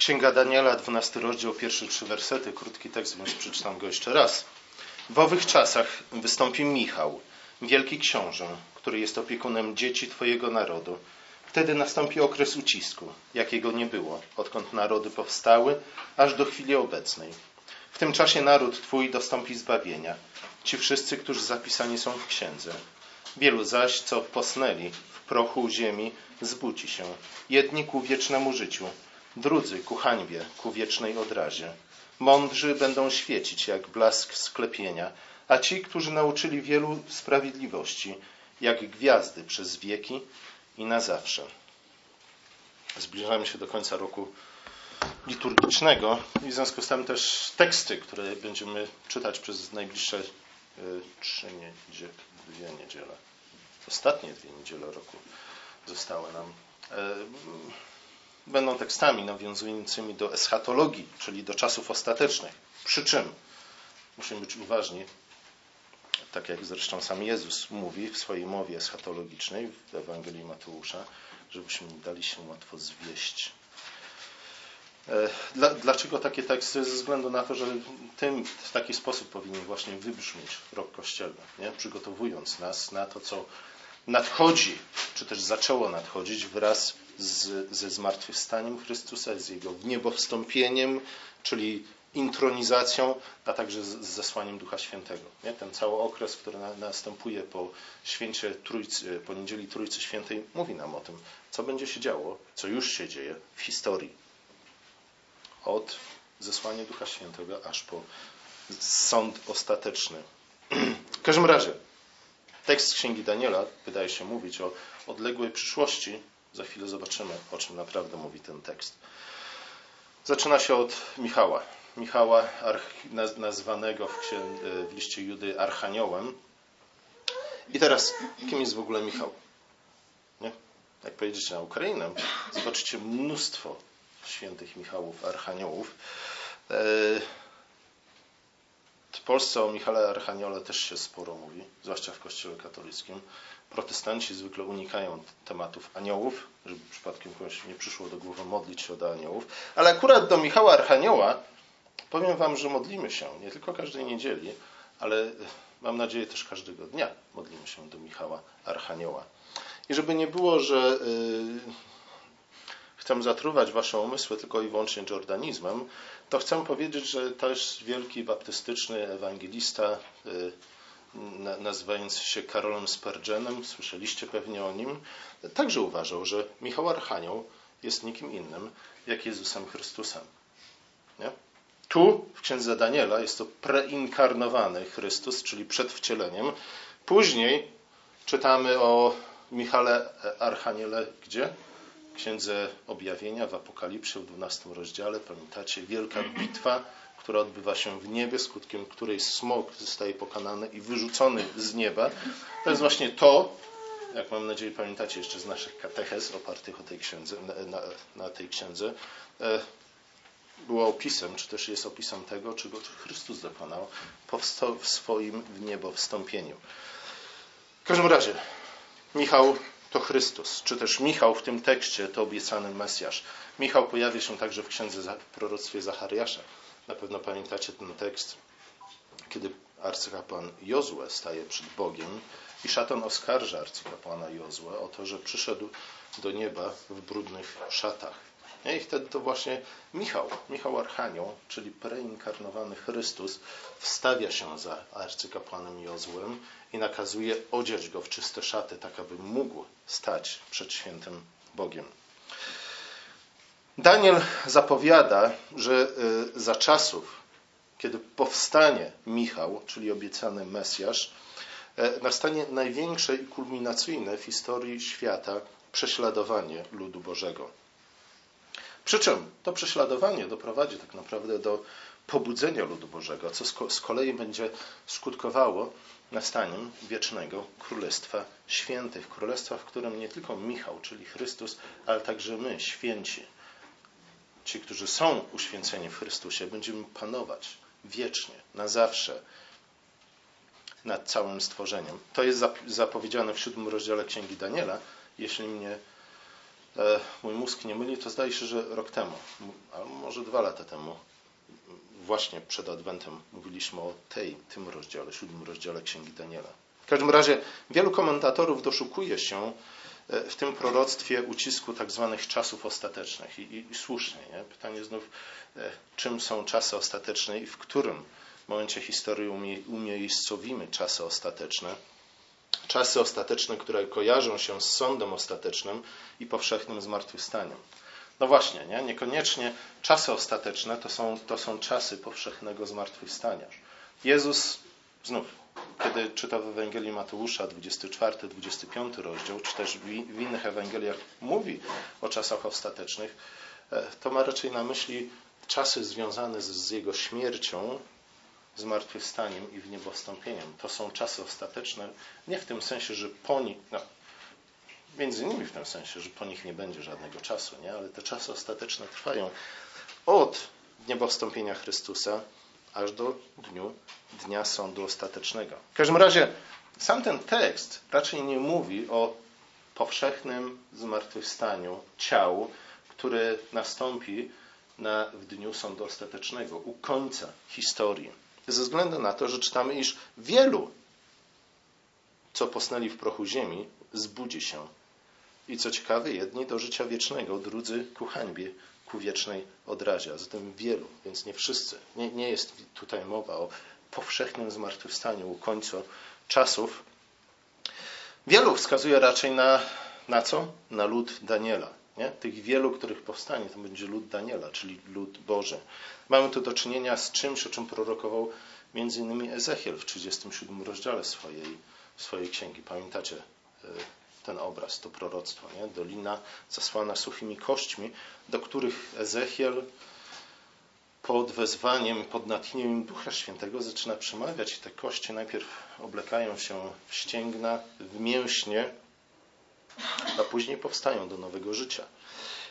Księga Daniela, 12 rozdział, pierwsze trzy wersety, krótki tekst, więc przeczytam go jeszcze raz. W owych czasach wystąpi Michał, wielki książę, który jest opiekunem dzieci Twojego narodu. Wtedy nastąpi okres ucisku, jakiego nie było, odkąd narody powstały, aż do chwili obecnej. W tym czasie naród Twój dostąpi zbawienia, ci wszyscy, którzy zapisani są w księdze. Wielu zaś, co posnęli w prochu ziemi, zbudzi się, jedni ku wiecznemu życiu, drudzy ku hańbie, ku wiecznej odrazie. Mądrzy będą świecić jak blask sklepienia, a ci, którzy nauczyli wielu sprawiedliwości, jak gwiazdy przez wieki i na zawsze. Zbliżamy się do końca roku liturgicznego i w związku z tym też teksty, które będziemy czytać przez najbliższe y, trzy niedziele, dwie niedziele, ostatnie dwie niedziele roku zostały nam, e, będą tekstami nawiązującymi do eschatologii, czyli do czasów ostatecznych. Przy czym musimy być uważni, tak jak zresztą sam Jezus mówi w swojej mowie eschatologicznej w Ewangelii Mateusza, żebyśmy nie dali się łatwo zwieść. E, dla, dlaczego takie teksty? Ze względu na to, że tym w taki sposób powinien właśnie wybrzmieć rok kościelny, nie? przygotowując nas na to, co nadchodzi, czy też zaczęło nadchodzić wraz z, ze zmartwychwstaniem Chrystusa, z Jego wniebowstąpieniem, czyli intronizacją, a także z, z zesłaniem Ducha Świętego. Nie? Ten cały okres, który na, następuje po święcie Trójcy, po niedzieli Trójcy Świętej, mówi nam o tym, co będzie się działo, co już się dzieje w historii. Od zesłania Ducha Świętego aż po sąd ostateczny. W każdym razie, tekst Księgi Daniela wydaje się mówić o odległej przyszłości. Za chwilę zobaczymy, o czym naprawdę mówi ten tekst. Zaczyna się od Michała. Michała, nazwanego w, w liście Judy Archaniołem. I teraz, kim jest w ogóle Michał? Nie? Jak pojedziecie na Ukrainę, zobaczycie mnóstwo świętych Michałów, Archaniołów. E, w Polsce o Michale Archaniole też się sporo mówi, zwłaszcza w Kościele katolickim. Protestanci zwykle unikają tematów aniołów, żeby przypadkiem komuś nie przyszło do głowy modlić się do aniołów. Ale akurat do Michała Archanioła powiem Wam, że modlimy się nie tylko każdej niedzieli, ale mam nadzieję też każdego dnia modlimy się do Michała Archanioła. I żeby nie było, że yy, chcę zatruwać Wasze umysły tylko i wyłącznie jordanizmem, to chcę powiedzieć, że też wielki baptystyczny ewangelista, y, nazywający się Karolem Spurgeonem, słyszeliście pewnie o nim, także uważał, że Michał Archanioł jest nikim innym jak Jezusem Chrystusem. Nie? Tu w księdze Daniela jest to preinkarnowany Chrystus, czyli przed wcieleniem. Później czytamy o Michale Archaniele gdzie? Księdze Objawienia w Apokalipsie w 12 rozdziale. Pamiętacie, wielka bitwa, która odbywa się w niebie, skutkiem której smok zostaje pokonany i wyrzucony z nieba. To jest właśnie to, jak mam nadzieję pamiętacie jeszcze z naszych katechez opartych o tej księdze, na, na tej księdze, e, było opisem, czy też jest opisem tego, czego Chrystus dokonał w swoim w niebo wstąpieniu. W każdym razie, Michał to Chrystus, czy też Michał w tym tekście to obiecany Mesjasz. Michał pojawia się także w księdze w proroctwie Zachariasza. Na pewno pamiętacie ten tekst, kiedy arcykapłan Jozue staje przed Bogiem i szatan oskarża arcykapłana Jozue o to, że przyszedł do nieba w brudnych szatach. I wtedy to właśnie Michał, Michał Archanioł, czyli preinkarnowany Chrystus, wstawia się za arcykapłanem Jozłem i nakazuje odziać go w czyste szaty, tak aby mógł stać przed świętym Bogiem. Daniel zapowiada, że y, za czasów, kiedy powstanie Michał, czyli obiecany Mesjasz, y, nastanie największe i kulminacyjne w historii świata prześladowanie ludu Bożego. Przy czym to prześladowanie doprowadzi tak naprawdę do pobudzenia ludu Bożego, co z kolei będzie skutkowało nastaniem wiecznego Królestwa Świętych. Królestwa, w którym nie tylko Michał, czyli Chrystus, ale także my, święci, ci, którzy są uświęceni w Chrystusie, będziemy panować wiecznie, na zawsze nad całym stworzeniem. To jest zapowiedziane w siódmym rozdziale Księgi Daniela. Jeśli mnie e, mój mózg nie myli, to zdaje się, że rok temu, a może dwa lata temu, właśnie przed Adwentem mówiliśmy o tej, tym rozdziale, siódmym rozdziale Księgi Daniela. W każdym razie wielu komentatorów doszukuje się w tym proroctwie ucisku tak zwanych czasów ostatecznych. I, i, i słusznie. Nie? Pytanie znów, e, czym są czasy ostateczne i w którym momencie historii umie, umiejscowimy czasy ostateczne. Czasy ostateczne, które kojarzą się z sądem ostatecznym i powszechnym zmartwychwstaniem. No właśnie, nie? niekoniecznie czasy ostateczne to są, to są czasy powszechnego zmartwychwstania. Jezus, znów, kiedy czyta w Ewangelii Mateusza 24-25 rozdział, czy też w, innych Ewangeliach mówi o czasach ostatecznych, e, to ma raczej na myśli czasy związane z, Jego śmiercią, zmartwychwstaniem i w niebostąpieniem. To są czasy ostateczne, nie w tym sensie, że po nich, no, Między innymi w tym sensie, że po nich nie będzie żadnego czasu, nie? ale te czasy ostateczne trwają od dnia wstąpienia Chrystusa aż do dniu, dnia sądu ostatecznego. W każdym razie sam ten tekst raczej nie mówi o powszechnym zmartwychwstaniu ciał, które nastąpi na, w dniu sądu ostatecznego, u końca historii. Ze względu na to, że czytamy, iż wielu, co posnęli w prochu ziemi, zbudzi się i co ciekawe, jedni do życia wiecznego, drudzy ku hańbie, ku wiecznej odrazie. A zatem wielu, więc nie wszyscy. Nie, nie jest tutaj mowa o powszechnym zmartwychwstaniu u końca czasów. Wielu wskazuje raczej na, na co? Na lud Daniela. Nie? Tych wielu, których powstanie, to będzie lud Daniela, czyli lud Boży. Mamy tu do czynienia z czymś, o czym prorokował między innymi Ezechiel w 37 rozdziale swojej, swojej księgi. Pamiętacie e, ten obraz, to proroctwo. Nie? Dolina zasłana suchymi kośćmi, do których Ezechiel pod wezwaniem, pod natchnieniem Ducha Świętego zaczyna przemawiać te kości najpierw oblekają się w ścięgna, w mięśnie, a później powstają do nowego życia.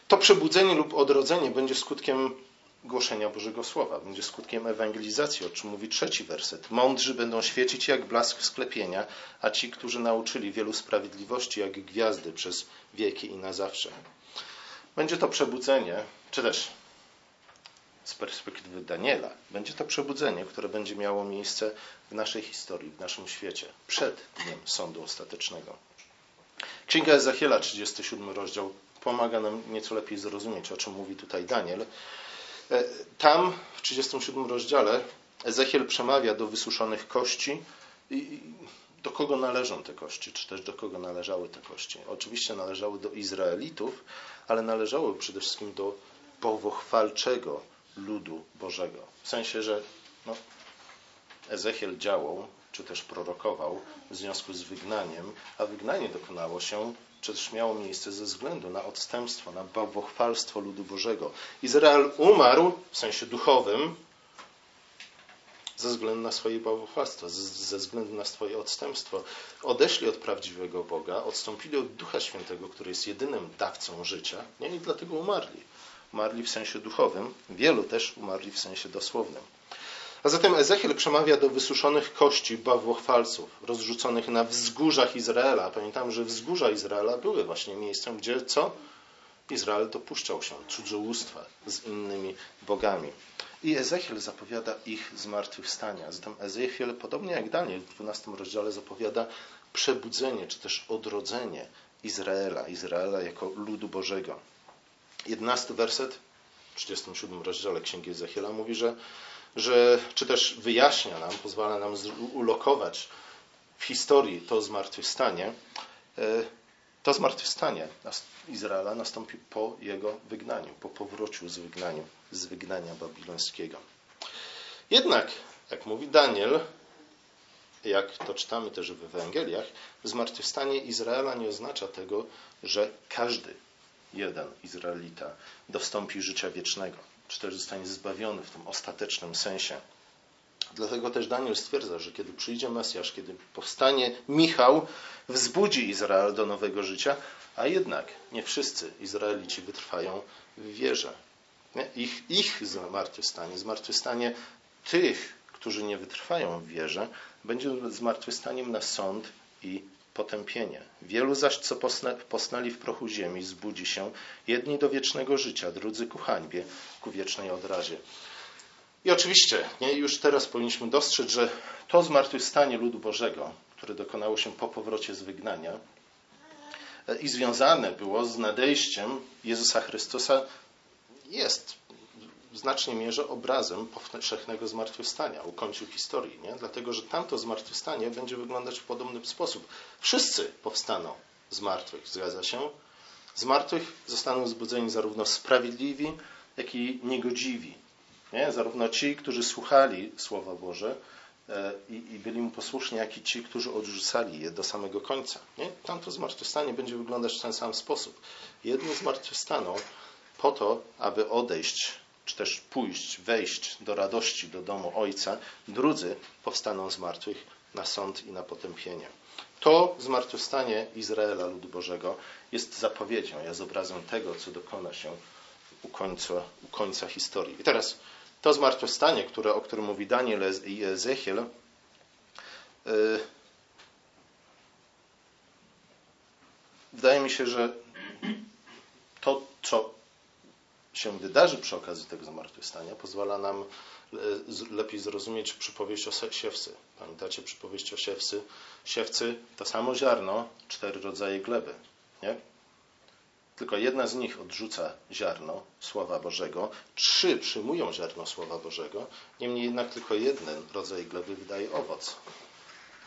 To przebudzenie lub odrodzenie będzie skutkiem głoszenia Bożego Słowa. Będzie skutkiem ewangelizacji, o czym mówi trzeci werset. Mądrzy będą świecić jak blask sklepienia, a ci, którzy nauczyli wielu sprawiedliwości, jak gwiazdy przez wieki i na zawsze. Będzie to przebudzenie, czy też z perspektywy Daniela, będzie to przebudzenie, które będzie miało miejsce w naszej historii, w naszym świecie, przed dniem sądu ostatecznego. Księga Ezechiela, 37 rozdział, pomaga nam nieco lepiej zrozumieć, o czym mówi tutaj Daniel. E, tam w 37 rozdziale Ezechiel przemawia do wysuszonych kości i do kogo należą te kości, czy też do kogo należały te kości. Oczywiście należały do Izraelitów, ale należały przede wszystkim do powochwalczego ludu Bożego. W sensie, że no, Ezechiel działał, czy też prorokował w związku z wygnaniem, a wygnanie dokonało się też miało miejsce ze względu na odstępstwo, na bałwochwalstwo ludu Bożego. Izrael umarł w sensie duchowym ze względu na swoje bałwochwalstwo, ze względu na swoje odstępstwo. Odeszli od prawdziwego Boga, odstąpili od Ducha Świętego, który jest jedynym dawcą życia, nie? i dlatego umarli. Umarli w sensie duchowym, wielu też umarli w sensie dosłownym. A zatem Ezechiel przemawia do wysuszonych kości bawłochwalców, rozrzuconych na wzgórzach Izraela. Pamiętam, że wzgórza Izraela były właśnie miejscem, gdzie co? Izrael dopuszczał się cudzołóstwa z innymi bogami. I Ezechiel zapowiada ich zmartwychwstania. Zatem Ezechiel, podobnie jak Daniel w 12 rozdziale, zapowiada przebudzenie, czy też odrodzenie Izraela, Izraela jako ludu Bożego. 11 werset w 37 rozdziale Księgi Ezechiela mówi, że że, czy też wyjaśnia nam, pozwala nam ulokować w historii to zmartwychwstanie, e, to zmartwychwstanie Izraela nastąpi po jego wygnaniu, po powrocie z, wygnaniu, z wygnania babilońskiego. Jednak, jak mówi Daniel, jak to czytamy też w Ewangeliach, zmartwychwstanie Izraela nie oznacza tego, że każdy jeden Izraelita dostąpi życia wiecznego czy też zostanie zbawiony w tym ostatecznym sensie. Dlatego też Daniel stwierdza, że kiedy przyjdzie Mesjasz, kiedy powstanie Michał, wzbudzi Izrael do nowego życia, a jednak nie wszyscy Izraelici wytrwają w wierze. Ich, ich zmartwychwstanie, zmartwychwstanie tych, którzy nie wytrwają w wierze, będzie zmartwychwstaniem na sąd i potępienie. Wielu zaś, co posnęli w prochu ziemi, zbudzi się, jedni do wiecznego życia, drudzy ku hańbie, ku wiecznej odrazie. I oczywiście, nie, już teraz powinniśmy dostrzec, że to zmartwychwstanie ludu Bożego, które dokonało się po powrocie z wygnania e, i związane było z nadejściem Jezusa Chrystusa, jest w znacznej mierze obrazem powszechnego zmartwychwstania, u końcu historii, nie? dlatego że tamto zmartwychwstanie będzie wyglądać w podobny sposób. Wszyscy powstaną z martwych, zgadza się? Z martwych zostaną zbudzeni zarówno sprawiedliwi, jak i niegodziwi. Nie? Zarówno ci, którzy słuchali Słowa Boże e, i, i byli mu posłuszni, jak i ci, którzy odrzucali je do samego końca. Nie? Tamto zmartwychwstanie będzie wyglądać w ten sam sposób. Jedni zmartwychwstaną po to, aby odejść czy też pójść, wejść do radości do domu Ojca, drudzy powstaną z martwych na sąd i na potępienie. To zmartwychwstanie Izraela, ludu Bożego, jest zapowiedzią, jest obrazem tego, co dokona się u końca, u końca historii. I teraz to zmartwychwstanie, które, o którym mówi Daniel i Ezechiel, yy, wydaje mi się, że to, co się wydarzy przy okazji tego zmartwychwstania, pozwala nam e, lepiej zrozumieć przypowieść o siewcy. Pamiętacie przypowieść o siewcy? Siewcy to samo ziarno, cztery rodzaje gleby. Nie? Tylko jedna z nich odrzuca ziarno Słowa Bożego, trzy przyjmują ziarno Słowa Bożego, niemniej jednak tylko jeden rodzaj gleby wydaje owoc.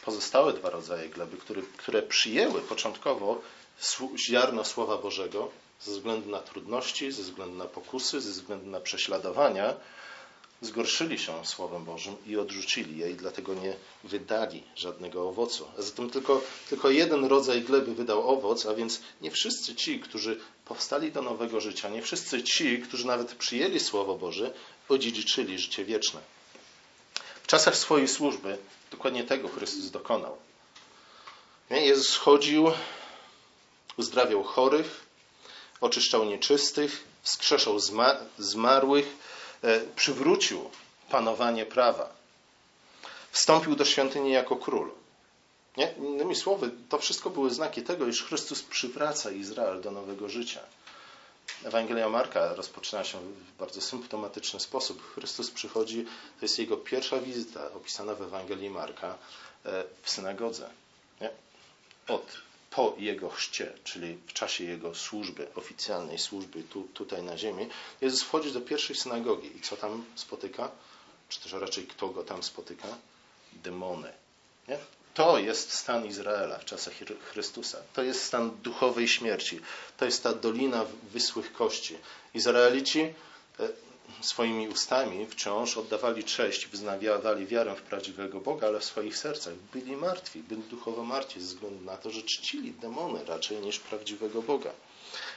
Pozostałe dwa rodzaje gleby, które, które przyjęły początkowo ziarno Słowa Bożego, ze względu na trudności, ze względu na pokusy, ze względu na prześladowania, zgorszyli się Słowem Bożym i odrzucili je i dlatego nie wydali żadnego owocu. A zatem tylko, tylko jeden rodzaj gleby wydał owoc, a więc nie wszyscy ci, którzy powstali do nowego życia, nie wszyscy ci, którzy nawet przyjęli Słowo Boże, odziedziczyli życie wieczne. W czasach swojej służby dokładnie tego Chrystus dokonał. Jezus chodził, uzdrawiał chorych, oczyszczał nieczystych, wskrzeszał zmarłych, e, przywrócił panowanie prawa. Wstąpił do świątyni jako król. Nie? Innymi słowy, to wszystko były znaki tego, iż Chrystus przywraca Izrael do nowego życia. Ewangelia Marka rozpoczyna się w bardzo symptomatyczny sposób. Chrystus przychodzi, to jest jego pierwsza wizyta opisana w Ewangelii Marka e, w synagodze. Nie? Od po jego chrzcie, czyli w czasie jego służby, oficjalnej służby tu, tutaj na ziemi, Jezus wchodzi do pierwszej synagogi i co tam spotyka? Czy też raczej kto go tam spotyka? Demony. Nie? To jest stan Izraela w czasach Chrystusa. To jest stan duchowej śmierci. To jest ta dolina wyschłych kości. Izraelici e, swoimi ustami wciąż oddawali cześć, wyznawiali wiarę w prawdziwego Boga, ale w swoich sercach byli martwi, byli duchowo martwi ze względu na to, że czcili demony raczej niż prawdziwego Boga.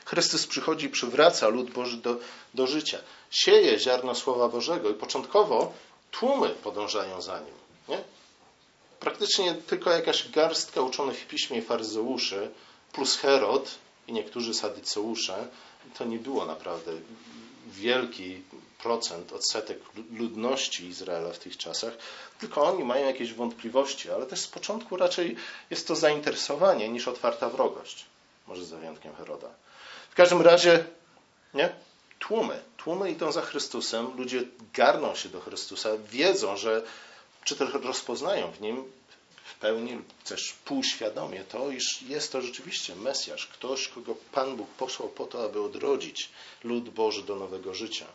Chrystus przychodzi, przywraca lud Boży do, do życia. Sieje ziarno Słowa Bożego i początkowo tłumy podążają za nim. Nie? Praktycznie tylko jakaś garstka uczonych w piśmie faryzeuszy plus Herod i niektórzy sadyceusze to nie było naprawdę wielki odsetek ludności Izraela w tych czasach, tylko oni mają jakieś wątpliwości, ale też z początku raczej jest to zainteresowanie niż otwarta wrogość. Może za wyjątkiem Heroda. W każdym razie, nie? Tłumy. Tłumy idą za Chrystusem, ludzie garną się do Chrystusa, wiedzą, że czy też rozpoznają w nim w pełni lub też półświadomie to, iż jest to rzeczywiście Mesjasz, ktoś, kogo Pan Bóg posłał po to, aby odrodzić lud Boży do nowego życia.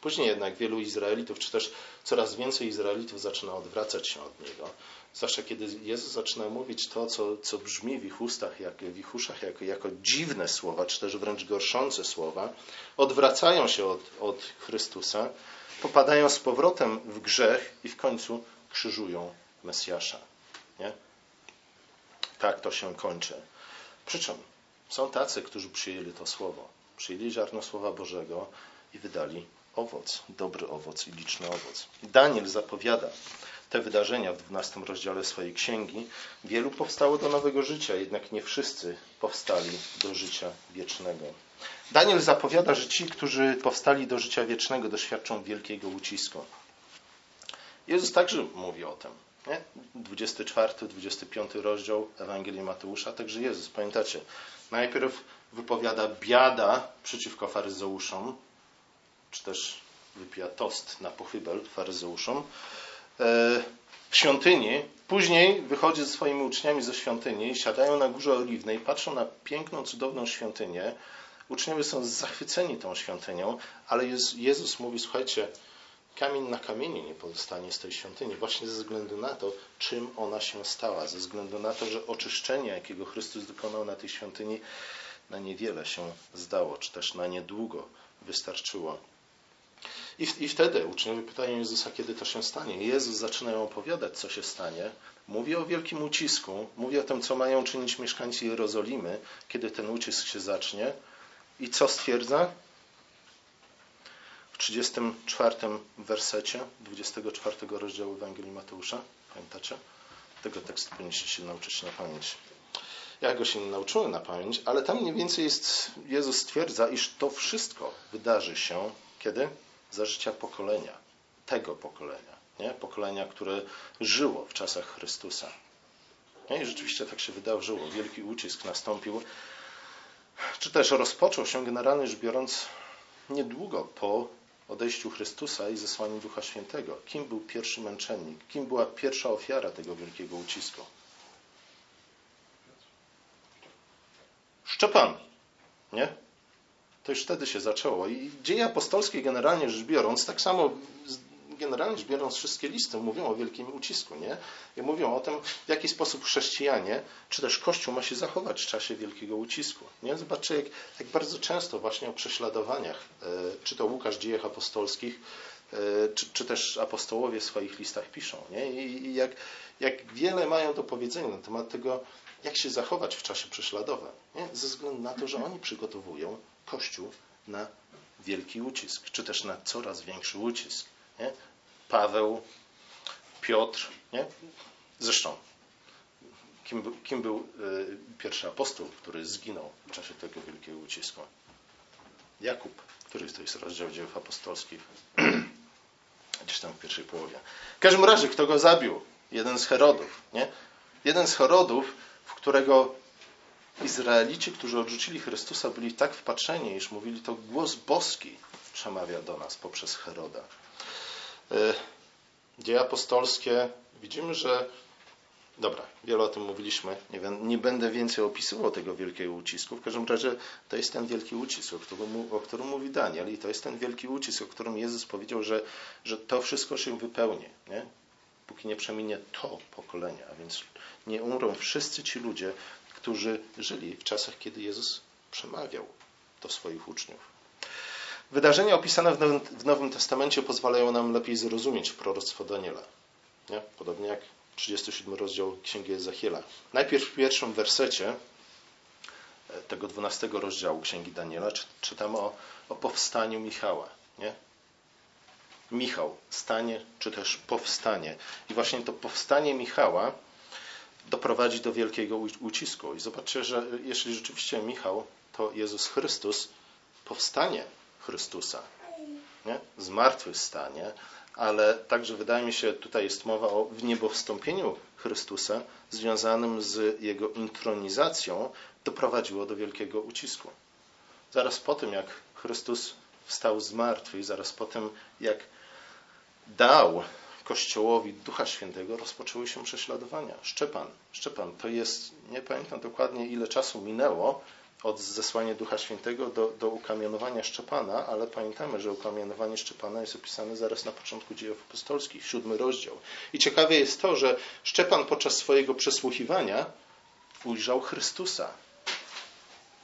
Później jednak wielu Izraelitów, czy też coraz więcej Izraelitów zaczyna odwracać się od Niego. Zwłaszcza kiedy Jezus zaczyna mówić to, co, co brzmi w ich ustach, jak, w ich uszach jako, jako dziwne słowa, czy też wręcz gorszące słowa, odwracają się od, od Chrystusa, popadają z powrotem w grzech i w końcu krzyżują Mesjasza. Nie? Tak to się kończy. Przy czym są tacy, którzy przyjęli to słowo. Przyjęli ziarno Słowa Bożego i wydali owoc, dobry owoc i liczny owoc. Daniel zapowiada te wydarzenia w 12 rozdziale swojej księgi. Wielu powstało do nowego życia, jednak nie wszyscy powstali do życia wiecznego. Daniel zapowiada, że ci, którzy powstali do życia wiecznego, doświadczą wielkiego ucisku. Jezus także mówi o tym. Nie? 24, 25 rozdział Ewangelii Mateusza, także Jezus, pamiętacie, najpierw wypowiada biada przeciwko faryzeuszom, czy też wypija tost na pochybel faryzeuszom e, w świątyni. Później wychodzi ze swoimi uczniami ze świątyni, siadają na górze oliwnej, patrzą na piękną, cudowną świątynię. Uczniowie są zachwyceni tą świątynią, ale Jezus mówi, słuchajcie, kamień na kamieniu nie pozostanie z tej świątyni, właśnie ze względu na to, czym ona się stała, ze względu na to, że oczyszczenie, jakiego Chrystus dokonał na tej świątyni, na niewiele się zdało, czy też na niedługo wystarczyło. I, I wtedy uczniowie pytają Jezusa, kiedy to się stanie. Jezus zaczyna opowiadać, co się stanie. Mówi o wielkim ucisku, mówi o tym, co mają czynić mieszkańcy Jerozolimy, kiedy ten ucisk się zacznie. I co stwierdza? W 34 wersecie 24 rozdziału Ewangelii Mateusza. Pamiętacie? Tego tekstu powinniście się nauczyć na pamięć. Ja go się nie nauczyłem na pamięć, ale tam mniej więcej jest, Jezus stwierdza, iż to wszystko wydarzy się kiedy? Za życia pokolenia, tego pokolenia, nie? pokolenia, które żyło w czasach Chrystusa. Nie? I rzeczywiście tak się wydarzyło. Wielki ucisk nastąpił, czy też rozpoczął się generalnie rzecz biorąc niedługo po odejściu Chrystusa i zesłaniu Ducha Świętego. Kim był pierwszy męczennik? Kim była pierwsza ofiara tego wielkiego ucisku? Szczepan. Nie? To już wtedy się zaczęło. I dzieje apostolskie generalnie rzecz biorąc, tak samo generalnie rzecz biorąc wszystkie listy mówią o wielkim ucisku, nie? I mówią o tym, w jaki sposób chrześcijanie, czy też Kościół ma się zachować w czasie wielkiego ucisku. Nie? Zobaczcie, jak, jak bardzo często właśnie o prześladowaniach, e, czy to Łukasz dziejach apostolskich, e, czy, czy, też apostołowie w swoich listach piszą. Nie? I, i jak, jak wiele mają do powiedzenia na temat tego, jak się zachować w czasie prześladowań. Nie? Ze względu na to, że oni przygotowują Kościół na wielki ucisk, czy też na coraz większy ucisk. Nie? Paweł, Piotr, nie? Zresztą, kim, kim był y, pierwszy apostoł, który zginął w czasie tego wielkiego ucisku? Jakub, który to jest rozdział dzieł apostolskich, gdzieś tam w pierwszej połowie. W każdym razie, kto go zabił? Jeden z Herodów, nie? Jeden z Herodów, w którego Izraelici, którzy odrzucili Chrystusa, byli tak wpatrzeni, iż mówili to głos boski przemawia do nas poprzez Heroda. E, dzieje apostolskie, widzimy, że Dobra, wiele o tym mówiliśmy. Nie, nie, będę więcej opisywał tego wielkiego ucisku. W każdym razie to jest ten wielki ucisk, o którym, o którym mówi Daniel. I to jest ten wielki ucisk, o którym Jezus powiedział, że, że to wszystko się wypełni. Nie? Póki nie przeminie to pokolenie. A więc nie umrą wszyscy ci ludzie, którzy żyli w czasach, kiedy Jezus przemawiał do swoich uczniów. Wydarzenia opisane w Nowym, w Nowym Testamencie pozwalają nam lepiej zrozumieć proroctwo Daniela. Nie? Podobnie jak 37 rozdział Księgi Ezechiela. Najpierw w pierwszym wersecie e, tego 12 rozdziału Księgi Daniela czytamy o, o powstaniu Michała. Nie? Michał, stanie, czy też powstanie. I właśnie to powstanie Michała doprowadzi do wielkiego ucisku. I zobaczcie, że jeśli rzeczywiście Michał to Jezus Chrystus, powstanie Chrystusa, nie? zmartwychwstanie, ale także wydaje mi się, tutaj jest mowa o wniebowstąpieniu Chrystusa związanym z Jego intronizacją, doprowadziło do wielkiego ucisku. Zaraz po tym, jak Chrystus wstał z martwych, zaraz po tym, jak dał Kościołowi Ducha Świętego rozpoczęły się prześladowania. Szczepan, Szczepan, to jest, nie pamiętam dokładnie ile czasu minęło od zesłania Ducha Świętego do, do ukamienowania Szczepana, ale pamiętamy, że ukamienowanie Szczepana jest opisane zaraz na początku dziejów apostolskich, siódmy rozdział. I ciekawe jest to, że Szczepan podczas swojego przesłuchiwania ujrzał Chrystusa,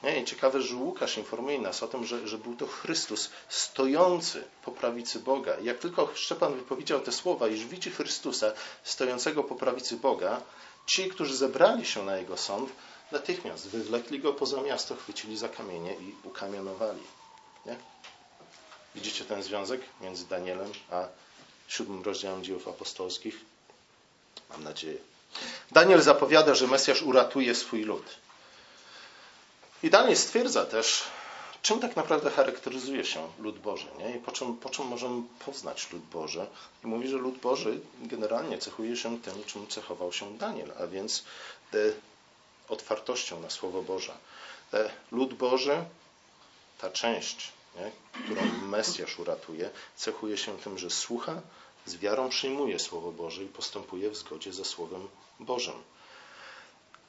nie? I ciekawe, że Łukasz informuje nas o tym, że, że był to Chrystus stojący po prawicy Boga. I jak tylko Szczepan wypowiedział te słowa, iż widzi Chrystusa stojącego po prawicy Boga, ci, którzy zebrali się na jego sąd, natychmiast wywlekli go poza miasto, chwycili za kamienie i ukamionowali. Nie? Widzicie ten związek między Danielem a siódmym rozdziałem dziejów apostolskich? Mam nadzieję. Daniel zapowiada, że Mesjasz uratuje swój lud. I Daniel stwierdza też, czym tak naprawdę charakteryzuje się lud Boży? Nie? I po czym, po czym możemy poznać lud Boży? I mówi, że lud Boży generalnie cechuje się tym, czym cechował się Daniel, a więc e, otwartością na Słowo Boże. E, lud Boży, ta część, nie? którą Mesjasz uratuje, cechuje się tym, że słucha, z wiarą przyjmuje Słowo Boże i postępuje w zgodzie ze Słowem Bożym.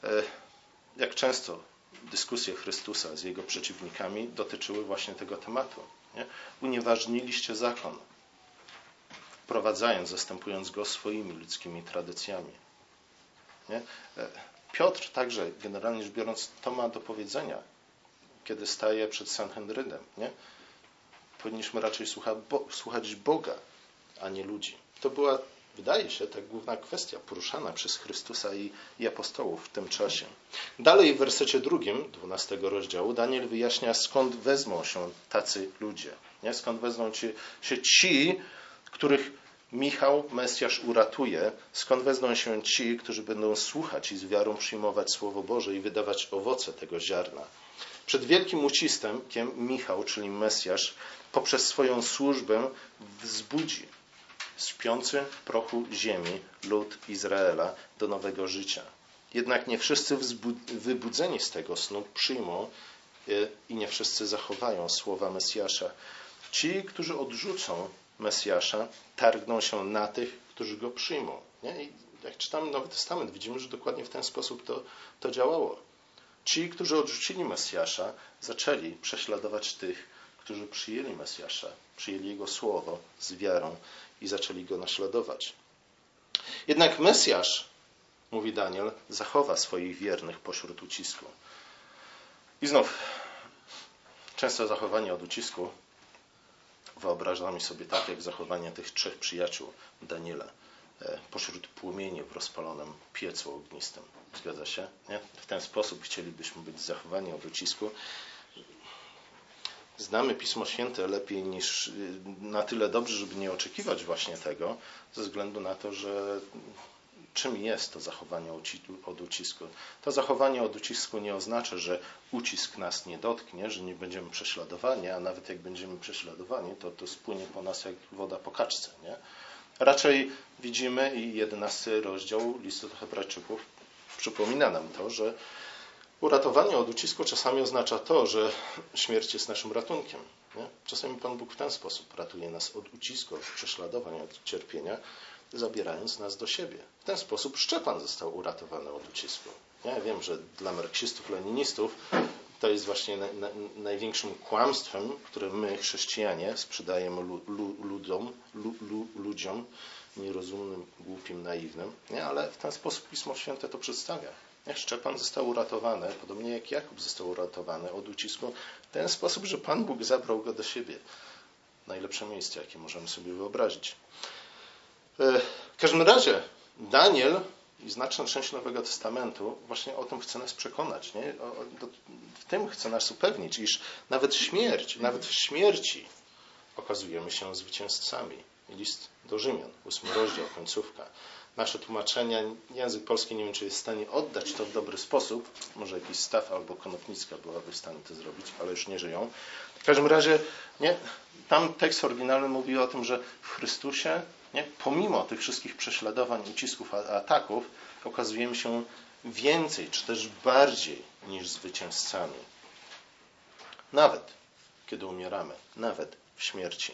E, jak często dyskusje Chrystusa z jego przeciwnikami dotyczyły właśnie tego tematu. Nie? Unieważniliście zakon, wprowadzając, zastępując go swoimi ludzkimi tradycjami. Nie? Piotr także, generalnie rzecz biorąc, to ma do powiedzenia, kiedy staje przed Sanhedrynem. Nie? Powinniśmy raczej słuchać Boga, a nie ludzi. To była wydaje się, ta główna kwestia poruszana przez Chrystusa i, i apostołów w tym czasie. Dalej w wersecie drugim, 12 rozdziału, Daniel wyjaśnia, skąd wezmą się tacy ludzie. Nie? Skąd wezmą się ci, których Michał, Mesjasz uratuje, skąd wezmą się ci, którzy będą słuchać i z wiarą przyjmować Słowo Boże i wydawać owoce tego ziarna. Przed wielkim uciskiem Michał, czyli Mesjasz, poprzez swoją służbę wzbudzi śpiący w prochu ziemi lud Izraela do nowego życia. Jednak nie wszyscy wybudzeni z tego snu przyjmą e, i nie wszyscy zachowają słowa Mesjasza. Ci, którzy odrzucą Mesjasza, targną się na tych, którzy go przyjmą. Nie? I jak czytamy Nowy Testament, widzimy, że dokładnie w ten sposób to, to działało. Ci, którzy odrzucili Mesjasza, zaczęli prześladować tych, którzy przyjęli Mesjasza, przyjęli Jego słowo z wiarą i zaczęli go naśladować. Jednak Mesjasz, mówi Daniel, zachowa swoich wiernych pośród ucisku. I znów, często zachowanie od ucisku wyobrażamy sobie tak, jak zachowanie tych trzech przyjaciół Daniela e, pośród płomieni w rozpalonym piecu ognistym. Zgadza się? Nie? W ten sposób chcielibyśmy być zachowani od ucisku znamy Pismo Święte lepiej niż y, na tyle dobrze, żeby nie oczekiwać właśnie tego, ze względu na to, że czym jest to zachowanie od ucisku. To zachowanie od ucisku nie oznacza, że ucisk nas nie dotknie, że nie będziemy prześladowani, a nawet jak będziemy prześladowani, to to spłynie po nas jak woda po kaczce. Nie? Raczej widzimy i jedenasty rozdział listu do Hebrajczyków przypomina nam to, że Uratowanie od ucisku czasami oznacza to, że śmierć jest naszym ratunkiem. Nie? Czasami Pan Bóg w ten sposób ratuje nas od ucisku, od prześladowań, od cierpienia, zabierając nas do siebie. W ten sposób Szczepan został uratowany od ucisku. Ja wiem, że dla marksistów, leninistów to jest właśnie na, na, największym kłamstwem, które my, chrześcijanie, sprzedajemy lu, lu, ludom, lu, ludziom nierozumnym, głupim, naiwnym. Nie? Ale w ten sposób Pismo Święte to przedstawia. Szczepan został uratowany, podobnie jak Jakub został uratowany od ucisku, w ten sposób, że Pan Bóg zabrał go do siebie. Najlepsze miejsce, jakie możemy sobie wyobrazić. E, w każdym razie Daniel i znaczna część Nowego Testamentu właśnie o tym chce nas przekonać. Nie? w tym chce nas upewnić, iż nawet śmierć, nawet w śmierci okazujemy się zwycięzcami. List do Rzymian, ósmy rozdział, końcówka nasze tłumaczenia, język polski nie wiem, czy jest w stanie oddać to w dobry sposób. Może jakiś staw albo konopnicka byłaby w stanie to zrobić, ale już nie żyją. W każdym razie, nie, tam tekst oryginalny mówi o tym, że w Chrystusie, nie, pomimo tych wszystkich prześladowań, ucisków, ataków, okazujemy się więcej, czy też bardziej niż zwycięzcami. Nawet kiedy umieramy, nawet w śmierci.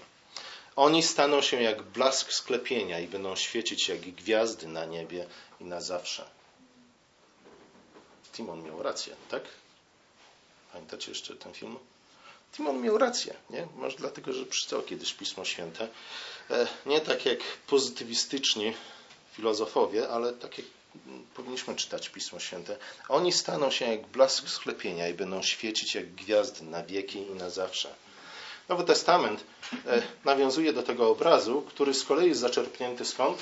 Oni staną się jak blask sklepienia i będą świecić jak gwiazdy na niebie i na zawsze. Timon miał rację, tak? Pamiętacie jeszcze ten film? Timon miał rację, nie? Może dlatego, że przeczytał kiedyś Pismo Święte. E, nie tak jak pozytywistyczni filozofowie, ale tak jak powinniśmy czytać Pismo Święte. Oni staną się jak blask sklepienia i będą świecić jak gwiazdy na wieki i na zawsze. Nowy Testament e, nawiązuje do tego obrazu, który z kolei jest zaczerpnięty skąd?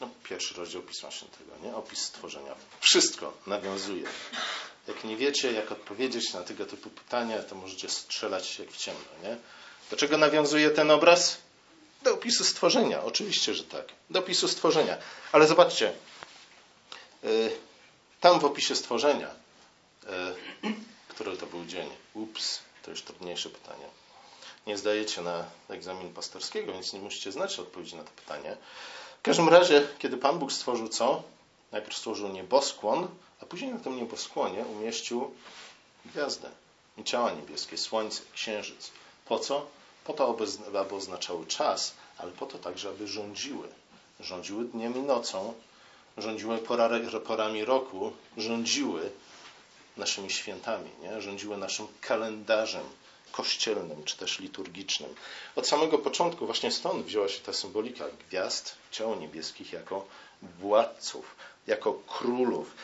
No, pierwszy rozdział Pisma Świętego, nie? Opis stworzenia. Wszystko nawiązuje. Jak nie wiecie, jak odpowiedzieć na tego typu pytania, to możecie strzelać jak w ciemno, nie? Do czego nawiązuje ten obraz? Do opisu stworzenia. Oczywiście, że tak. Do opisu stworzenia. Ale zobaczcie, e, tam w opisie stworzenia E, który to był dzień? Ups, to już trudniejsze pytanie. Nie zdajecie na egzamin pastorskiego, więc nie musicie znać odpowiedzi na to pytanie. W każdym razie, kiedy Pan Bóg stworzył co? Najpierw stworzył nieboskłon, a później na tym nieboskłonie umieścił gwiazdę i ciała niebieskie, słońce, księżyc. Po co? Po to, aby oznaczały czas, ale po to także, aby rządziły. Rządziły dniem i nocą, rządziły porami roku, rządziły naszymi świętami, nie? rządziły naszym kalendarzem kościelnym czy też liturgicznym. Od samego początku właśnie stąd wzięła się ta symbolika gwiazd, ciał niebieskich jako władców, jako królów.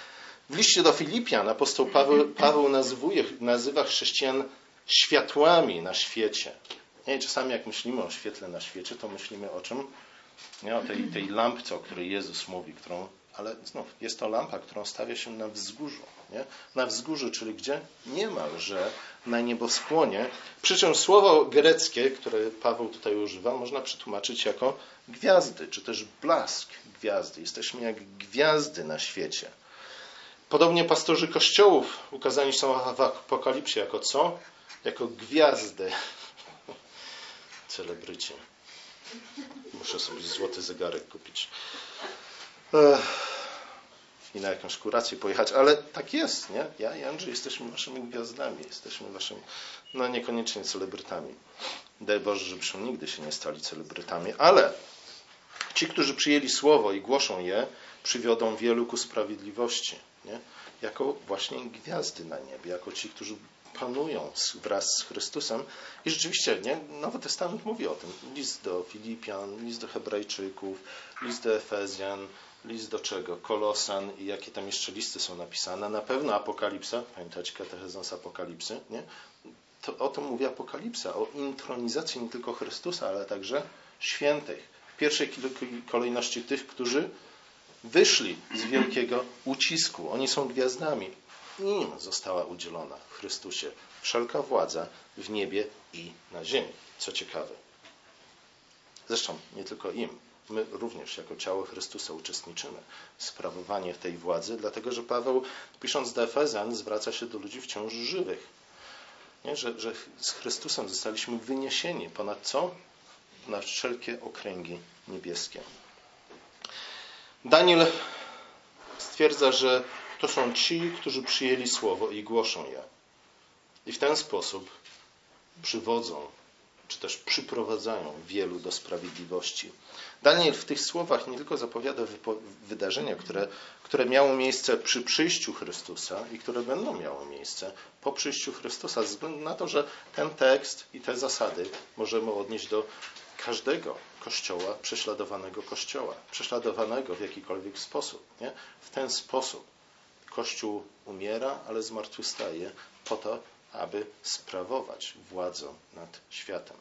W liście do Filipian apostoł Paweł, Paweł nazwuje, nazywa chrześcijan światłami na świecie. Nie, czasami jak myślimy o świetle na świecie, to myślimy o czym? Nie, o tej, tej lampce, o której Jezus mówi, którą, ale znów jest to lampa, którą stawia się na wzgórzu. Nie? Na wzgórzu, czyli gdzie? Niemalże na nieboskłonie. Przy czym słowo greckie, które Paweł tutaj używa, można przetłumaczyć jako gwiazdy, czy też blask gwiazdy. Jesteśmy jak gwiazdy na świecie. Podobnie pastorzy kościołów ukazani są w Apokalipsie jako co? Jako gwiazdy. Celebrycie. Muszę sobie złoty zegarek kupić. I na jakąś kurację pojechać, ale tak jest, nie? Ja i Andrzej jesteśmy waszymi gwiazdami, jesteśmy waszymi, no niekoniecznie celebrytami. Daj Boże, żebyśmy nigdy się nie stali celebrytami, ale ci, którzy przyjęli słowo i głoszą je, przywiodą wielu ku sprawiedliwości. Nie? Jako właśnie gwiazdy na niebie, jako ci, którzy panują wraz z Chrystusem. I rzeczywiście, nie? Nowy Testament mówi o tym. List do Filipian, list do Hebrajczyków, list do Efezjan, list do czego? Kolosan i jakie tam jeszcze listy są napisane. Na pewno Apokalipsa, pamiętacie katechezę z Apokalipsy, nie? To, o tym mówi Apokalipsa, o intronizacji nie tylko Chrystusa, ale także świętych. W pierwszej kolejności tych, którzy wyszli z wielkiego ucisku. Oni są gwiazdami. Im została udzielona w Chrystusie wszelka władza w niebie i na ziemi. Co ciekawe. Zresztą nie tylko im. My również jako ciało Chrystusa uczestniczymy w sprawowaniu tej władzy, dlatego że Paweł, pisząc do Efezjan, zwraca się do ludzi wciąż żywych. Nie? Że, że z Chrystusem zostaliśmy wyniesieni ponad co? Na wszelkie okręgi niebieskie. Daniel stwierdza, że to są ci, którzy przyjęli słowo i głoszą je. I w ten sposób przywodzą, czy też przyprowadzają wielu do sprawiedliwości. Daniel w tych słowach nie tylko zapowiada wydarzenia, które, które miało miejsce przy przyjściu Chrystusa i które będą miały miejsce po przyjściu Chrystusa, ze względu na to, że ten tekst i te zasady możemy odnieść do każdego kościoła, prześladowanego kościoła, prześladowanego w jakikolwiek sposób. Nie? W ten sposób Kościół umiera, ale zmartwychwstaje po to, aby sprawować władzę nad światem.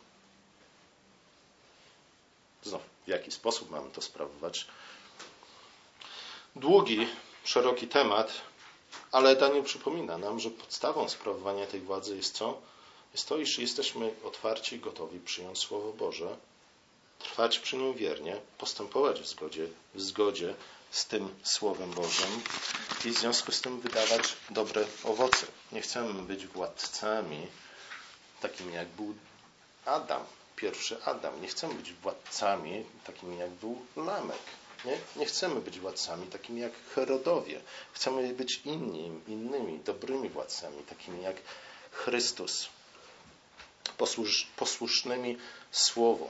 Znów, w jaki sposób mamy to sprawować? Długi, szeroki temat, ale Daniel przypomina nam, że podstawą sprawowania tej władzy jest co? Jest to, iż jesteśmy otwarci i gotowi przyjąć Słowo Boże, trwać przy nim wiernie, postępować w zgodzie, w zgodzie z tym Słowem Bożym i w związku z tym wydawać dobre owoce. Nie chcemy być władcami takimi jak był Adam, pierwszy Adam. Nie chcemy być władcami takimi jak był Lamek. Nie? nie chcemy być władcami takimi jak Herodowie. Chcemy być inni, innymi, dobrymi władcami, takimi jak Chrystus, posłusz, posłusznymi Słowu.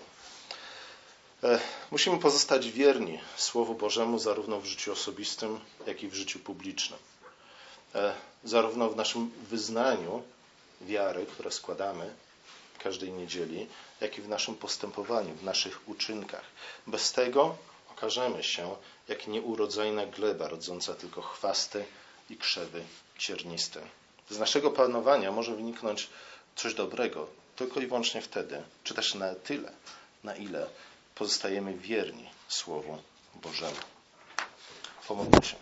E, musimy pozostać wierni Słowu Bożemu zarówno w życiu osobistym, jak i w życiu publicznym. E, zarówno w naszym wyznaniu wiary, które składamy każdej niedzieli, jak i w naszym postępowaniu, w naszych uczynkach. Bez tego okażemy się jak nieurodzajna gleba rodząca tylko chwasty i krzewy cierniste. Z naszego panowania może wyniknąć coś dobrego tylko i wyłącznie wtedy, czy też na tyle, na ile pozostajemy wierni Słowu Bożemu. Pomódlmy się.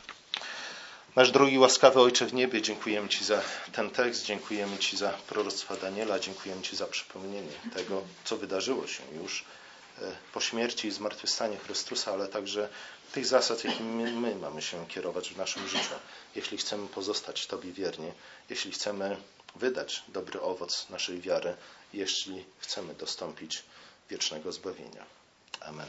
Nasz drogi łaskawy Ojcze w niebie, dziękujemy Ci za ten tekst, dziękujemy Ci za proroctwa Daniela, dziękujemy Ci za przypomnienie tego, co wydarzyło się już e, po śmierci i zmartwychwstanie Chrystusa, ale także tych zasad, jakimi my, my mamy się kierować w naszym życiu. Jeśli chcemy pozostać Tobie wierni, jeśli chcemy wydać dobry owoc naszej wiary, jeśli chcemy dostąpić wiecznego zbawienia. Amen.